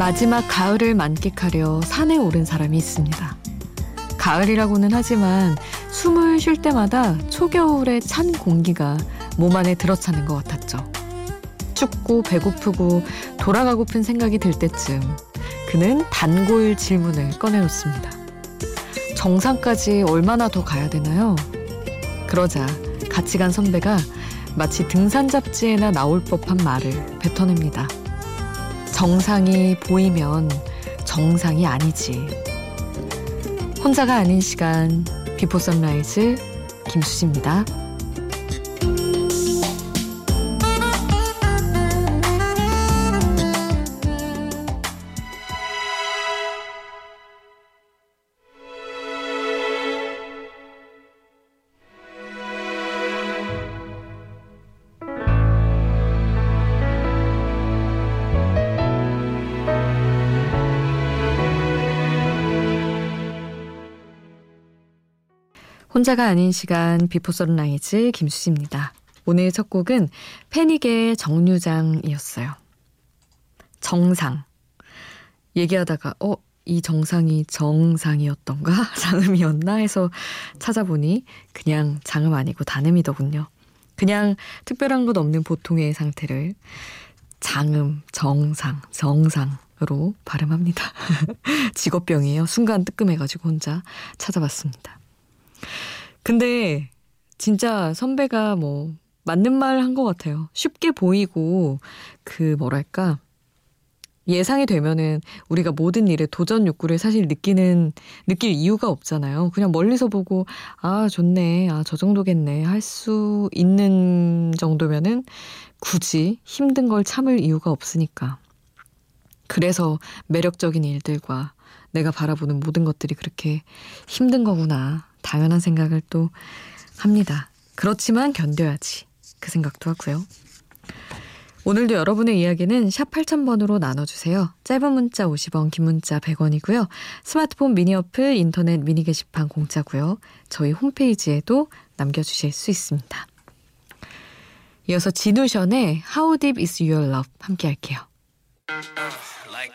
마지막 가을을 만끽하려 산에 오른 사람이 있습니다. 가을이라고는 하지만 숨을 쉴 때마다 초겨울의 찬 공기가 몸 안에 들어차는 것 같았죠. 춥고 배고프고 돌아가고픈 생각이 들 때쯤 그는 단골 질문을 꺼내놓습니다. 정상까지 얼마나 더 가야 되나요? 그러자 같이 간 선배가 마치 등산 잡지에나 나올 법한 말을 뱉어냅니다. 정상이 보이면 정상이 아니지. 혼자가 아닌 시간 비포 선라이즈 김수지입니다. 혼자가 아닌 시간 비포 선라이즈 김수지입니다. 오늘 첫 곡은 패닉의 정류장이었어요. 정상. 얘기하다가 어, 이 정상이 정상이었던가? 장음이었나? 해서 찾아보니 그냥 장음 아니고 단음이더군요. 그냥 특별한 것 없는 보통의 상태를 장음, 정상, 정상으로 발음합니다. 직업병이에요. 순간 뜨끔해가지고 혼자 찾아봤습니다. 근데 진짜 선배가 뭐 맞는 말 한 것 같아요. 쉽게 보이고 그 뭐랄까 예상이 되면은 우리가 모든 일에 도전 욕구를 사실 느끼는 느낄 이유가 없잖아요. 그냥 멀리서 보고 아 좋네, 아 저 정도겠네 할 수 있는 정도면은 굳이 힘든 걸 참을 이유가 없으니까. 그래서 매력적인 일들과 내가 바라보는 모든 것들이 그렇게 힘든 거구나 당연한 생각을 또 합니다. 그렇지만 견뎌야지. 그 생각도 하고요. 오늘도 여러분의 이야기는 샵 8000번으로 나눠주세요. 짧은 문자 50원, 긴 문자 100원이고요. 스마트폰 미니 어플, 인터넷 미니 게시판 공짜고요. 저희 홈페이지에도 남겨주실 수 있습니다. 이어서 진우션의 How Deep Is Your Love 함께 할게요. Like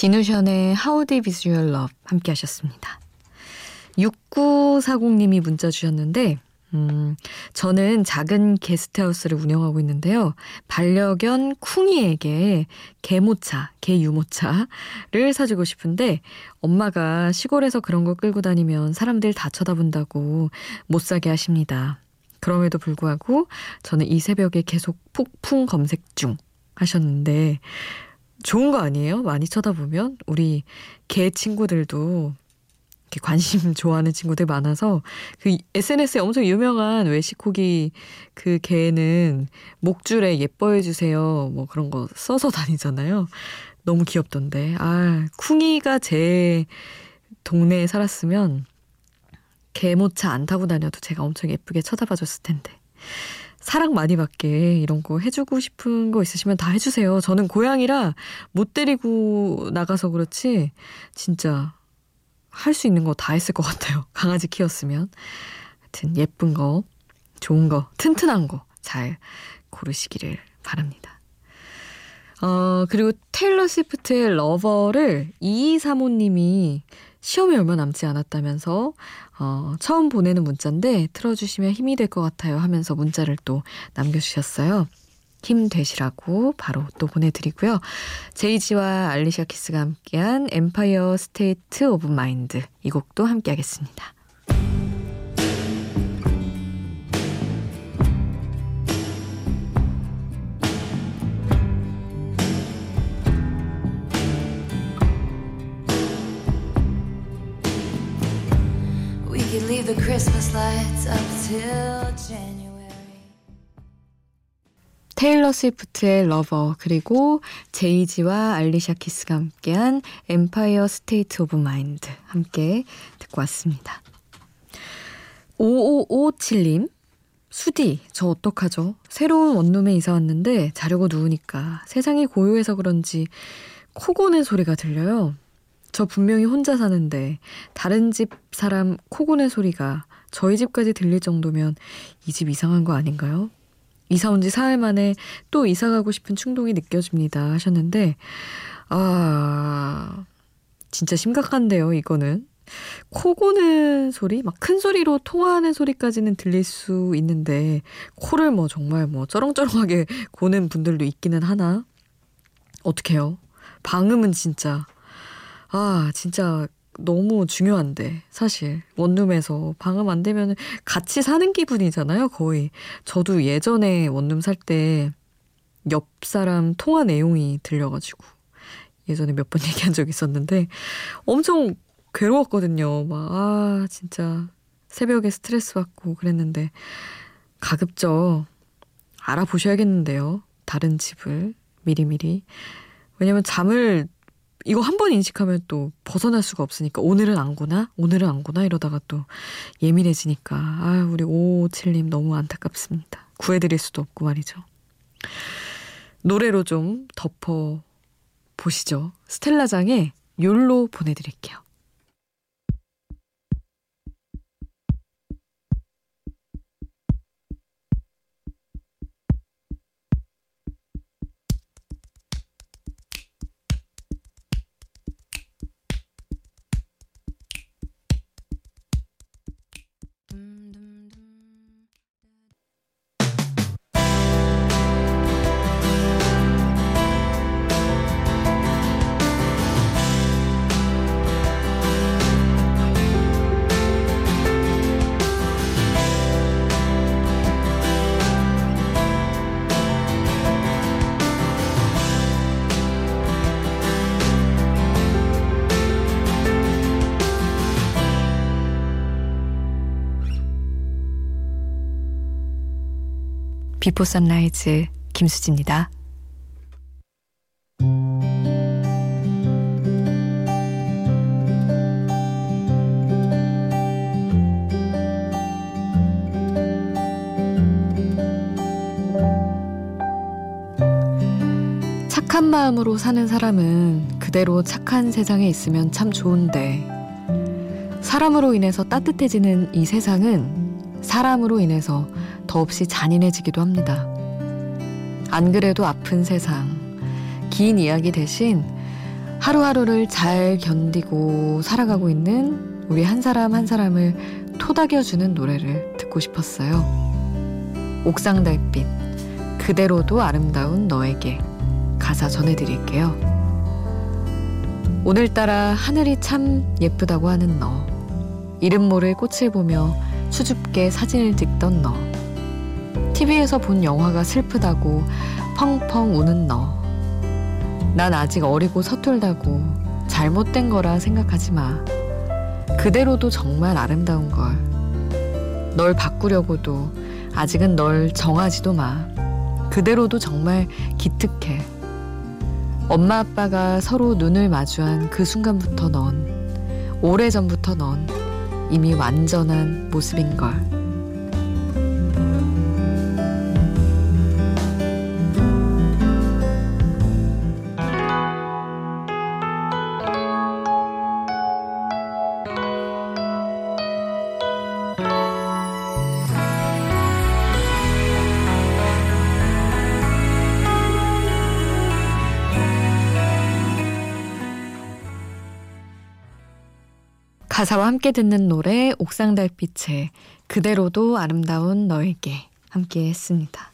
진우션의 How Deep Is Your Love 함께 하셨습니다. 6940님이 문자 주셨는데 음, 저는 작은 게스트하우스를 운영하고 있는데요. 반려견 쿵이에게 개모차, 개유모차를 사주고 싶은데 엄마가 시골에서 그런 거 끌고 다니면 사람들 다 쳐다본다고 못 사게 하십니다. 그럼에도 불구하고 저는 이 새벽에 계속 폭풍 검색 중 하셨는데 좋은 거 아니에요? 많이 쳐다보면 우리 개 친구들도 이렇게 관심 좋아하는 친구들 많아서 그 SNS에 엄청 유명한 외식후기 그 개는 목줄에 예뻐해 주세요. 뭐 그런 거 써서 다니잖아요. 너무 귀엽던데. 아, 쿵이가 제 동네에 살았으면 개모차 안 타고 다녀도 제가 엄청 예쁘게 쳐다봐 줬을 텐데. 사랑 많이 받게 이런 거 해주고 싶은 거 있으시면 다 해주세요. 저는 고양이라 못 데리고 나가서 그렇지 진짜 할 수 있는 거 다 했을 것 같아요. 강아지 키웠으면. 하여튼 예쁜 거, 좋은 거, 튼튼한 거 잘 고르시기를 바랍니다. 어, 그리고 테일러 스위프트의 러버를 이사모님이 시험이 얼마 남지 않았다면서 어, 처음 보내는 문자인데 틀어주시면 힘이 될 것 같아요 하면서 문자를 또 남겨주셨어요. 힘 되시라고 바로 또 보내드리고요. 제이지와 알리샤 키스가 함께한 Empire State of Mind 이 곡도 함께 하겠습니다. 테일러 스위프트의 Lover 그리고 제이지와 알리샤 키스가 함께한 Empire State of Mind 함께 듣고 왔습니다. 5557님 수디, 저 어떡하죠? 새로운 원룸에 이사 왔는데 자려고 누우니까 세상이 고요해서 그런지 코 고는 소리가 들려요. 저 분명히 혼자 사는데 다른 집 사람 코 고는 소리가 저희 집까지 들릴 정도면 이 집 이상한 거 아닌가요? 이사 온지 사흘 만에 또 이사 가고 싶은 충동이 느껴집니다 하셨는데 아 진짜 심각한데요 이거는. 코 고는 소리 막 큰 소리로 통화하는 소리까지는 들릴 수 있는데 코를 뭐 정말 뭐 쩌렁쩌렁하게 고는 분들도 있기는 하나? 어떡해요? 방음은 진짜 아 진짜 너무 중요한데 사실. 원룸에서 방음 안 되면 같이 사는 기분이잖아요 거의. 저도 예전에 원룸 살 때 옆 사람 통화 내용이 들려가지고 예전에 몇 번 얘기한 적 있었는데 엄청 괴로웠거든요. 막 아 진짜 새벽에 스트레스 받고 그랬는데 가급적 알아보셔야겠는데요 다른 집을 미리미리. 왜냐면 잠을 이거 한 번 인식하면 또 벗어날 수가 없으니까 오늘은 안구나 오늘은 안구나 이러다가 또 예민해지니까 아 우리 557님 너무 안타깝습니다. 구해드릴 수도 없고 말이죠. 노래로 좀 덮어 보시죠. 스텔라장의 욜로 보내드릴게요. Before Sunrise 김수지입니다. 착한 마음으로 사는 사람은 그대로 착한 세상에 있으면 참 좋은데 사람으로 인해서 따뜻해지는 이 세상은 사람으로 인해서 더없이 잔인해지기도 합니다. 안 그래도 아픈 세상, 긴 이야기 대신 하루하루를 잘 견디고 살아가고 있는 우리 한 사람 한 사람을 토닥여주는 노래를 듣고 싶었어요. 옥상 달빛, 그대로도 아름다운 너에게 가사 전해드릴게요. 오늘따라 하늘이 참 예쁘다고 하는 너. 이름 모를 꽃을 보며 수줍게 사진을 찍던 너. TV에서 본 영화가 슬프다고 펑펑 우는 너. 난 아직 어리고 서툴다고 잘못된 거라 생각하지 마. 그대로도 정말 아름다운 걸. 널 바꾸려고도 아직은 널 정하지도 마. 그대로도 정말 기특해. 엄마 아빠가 서로 눈을 마주한 그 순간부터 넌, 오래전부터 넌 이미 완전한 모습인 걸. 가사와 함께 듣는 노래 옥상 달빛의 그대로도 아름다운 너에게 함께 했습니다.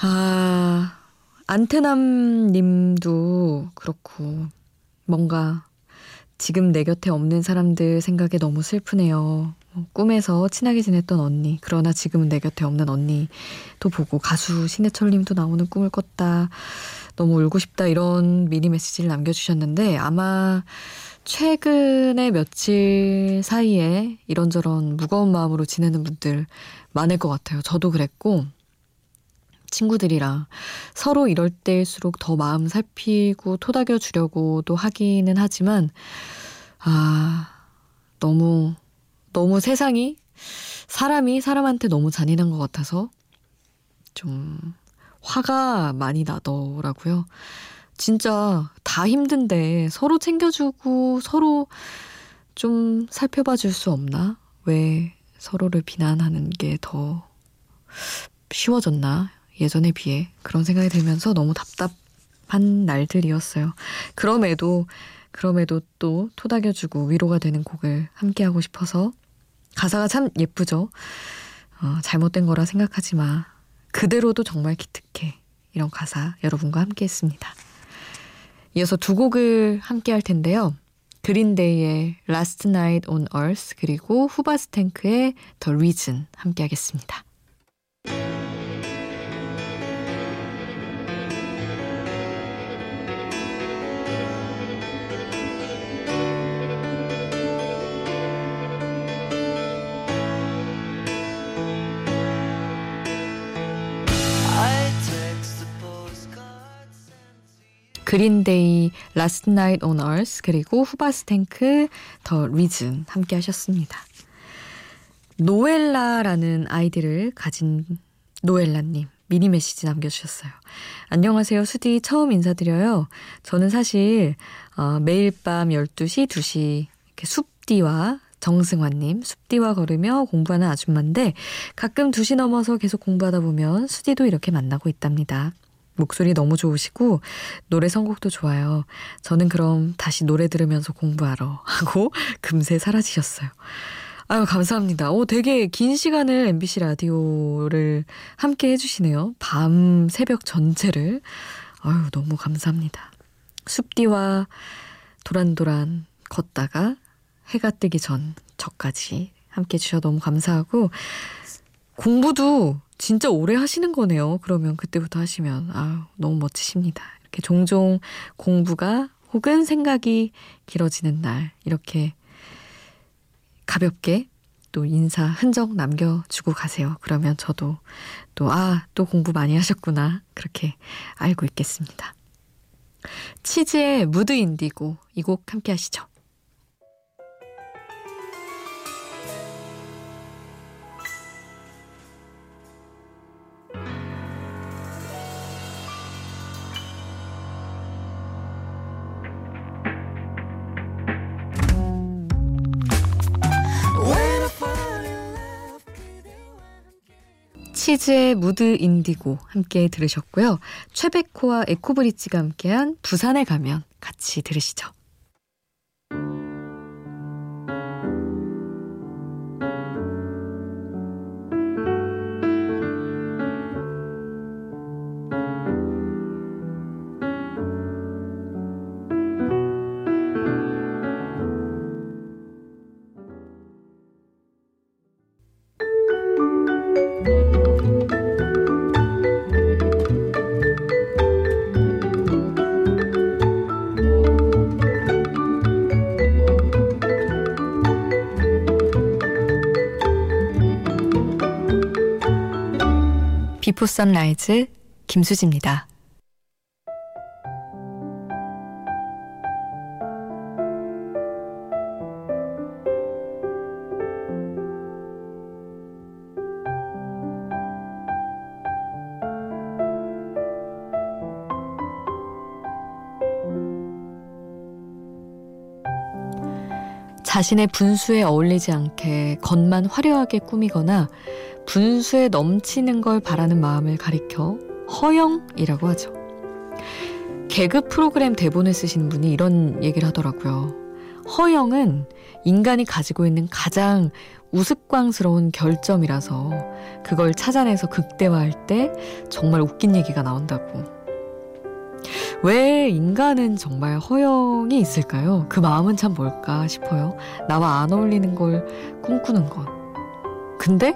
아, 안테남 님도 그렇고 뭔가 지금 내 곁에 없는 사람들 생각에 너무 슬프네요. 뭐 꿈에서 친하게 지냈던 언니, 그러나 지금은 내 곁에 없는 언니도 보고 가수 신해철 님도 나오는 꿈을 꿨다. 너무 울고 싶다. 이런 미니 메시지를 남겨주셨는데 아마 최근에 며칠 사이에 이런저런 무거운 마음으로 지내는 분들 많을 것 같아요. 저도 그랬고, 친구들이랑 서로 이럴 때일수록 더 마음 살피고 토닥여 주려고도 하기는 하지만, 아, 너무, 너무 세상이 사람이 사람한테 너무 잔인한 것 같아서 좀 화가 많이 나더라고요. 진짜 다 힘든데 서로 챙겨주고 서로 좀 살펴봐 줄 수 없나? 왜 서로를 비난하는 게 더 쉬워졌나? 예전에 비해 그런 생각이 들면서 너무 답답한 날들이었어요. 그럼에도 그럼에도 또 토닥여주고 위로가 되는 곡을 함께 하고 싶어서 가사가 참 예쁘죠. 어, 잘못된 거라 생각하지 마. 그대로도 정말 기특해. 이런 가사 여러분과 함께 했습니다. 이어서 두 곡을 함께 할 텐데요. 그린데이의 Last Night on Earth 그리고 후바스탱크의 The Reason 함께 하겠습니다. 그린데이, Last Night on Earth, 그리고 후바스탱크, The Reason 함께 하셨습니다. 노엘라라는 아이디를 가진 노엘라님. 미니 메시지 남겨주셨어요. 안녕하세요. 수디 처음 인사드려요. 저는 사실 어, 매일 밤 12시, 2시 이렇게 숲디와 정승환님, 숲디와 걸으며 공부하는 아줌마인데 가끔 2시 넘어서 계속 공부하다 보면 수디도 이렇게 만나고 있답니다. 목소리 너무 좋으시고 노래 선곡도 좋아요. 저는 그럼 다시 노래 들으면서 공부하러 하고 금세 사라지셨어요. 아유, 감사합니다. 오, 되게 긴 시간을 MBC 라디오를 함께 해주시네요. 밤, 새벽 전체를. 아유, 너무 감사합니다. 숲디와 도란도란 걷다가 해가 뜨기 전 저까지 함께 해주셔서 너무 감사하고 공부도 진짜 오래 하시는 거네요. 그러면 그때부터 하시면 아 너무 멋지십니다. 이렇게 종종 공부가 혹은 생각이 길어지는 날 이렇게 가볍게 또 인사 흔적 남겨주고 가세요. 그러면 저도 또, 아, 또 공부 많이 하셨구나. 그렇게 알고 있겠습니다. 치즈의 무드 인디고 이 곡 함께 하시죠. 치즈의 무드 인디고 함께 들으셨고요. 최백호와 에코브리지가 함께한 부산에 가면 같이 들으시죠. 비포 선라이즈 김수지입니다. 자신의 분수에 어울리지 않게 겉만 화려하게 꾸미거나 분수에 넘치는 걸 바라는 마음을 가리켜 허영이라고 하죠. 개그 프로그램 대본을 쓰신 분이 이런 얘기를 하더라고요. 허영은 인간이 가지고 있는 가장 우스꽝스러운 결점이라서 그걸 찾아내서 극대화할 때 정말 웃긴 얘기가 나온다고. 왜 인간은 정말 허영이 있을까요? 그 마음은 참 뭘까 싶어요. 나와 안 어울리는 걸 꿈꾸는 건. 근데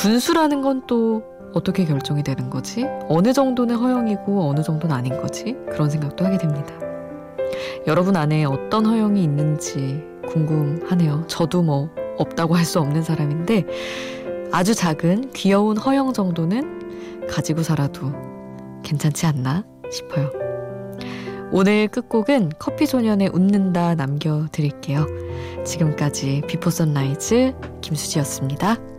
분수라는 건 또 어떻게 결정이 되는 거지? 어느 정도는 허용이고 어느 정도는 아닌 거지? 그런 생각도 하게 됩니다. 여러분 안에 어떤 허용이 있는지 궁금하네요. 저도 뭐 없다고 할 수 없는 사람인데 아주 작은 귀여운 허영 정도는 가지고 살아도 괜찮지 않나 싶어요. 오늘 끝곡은 커피 소년의 웃는다 남겨드릴게요. 지금까지 비포 선라이즈 김수지였습니다.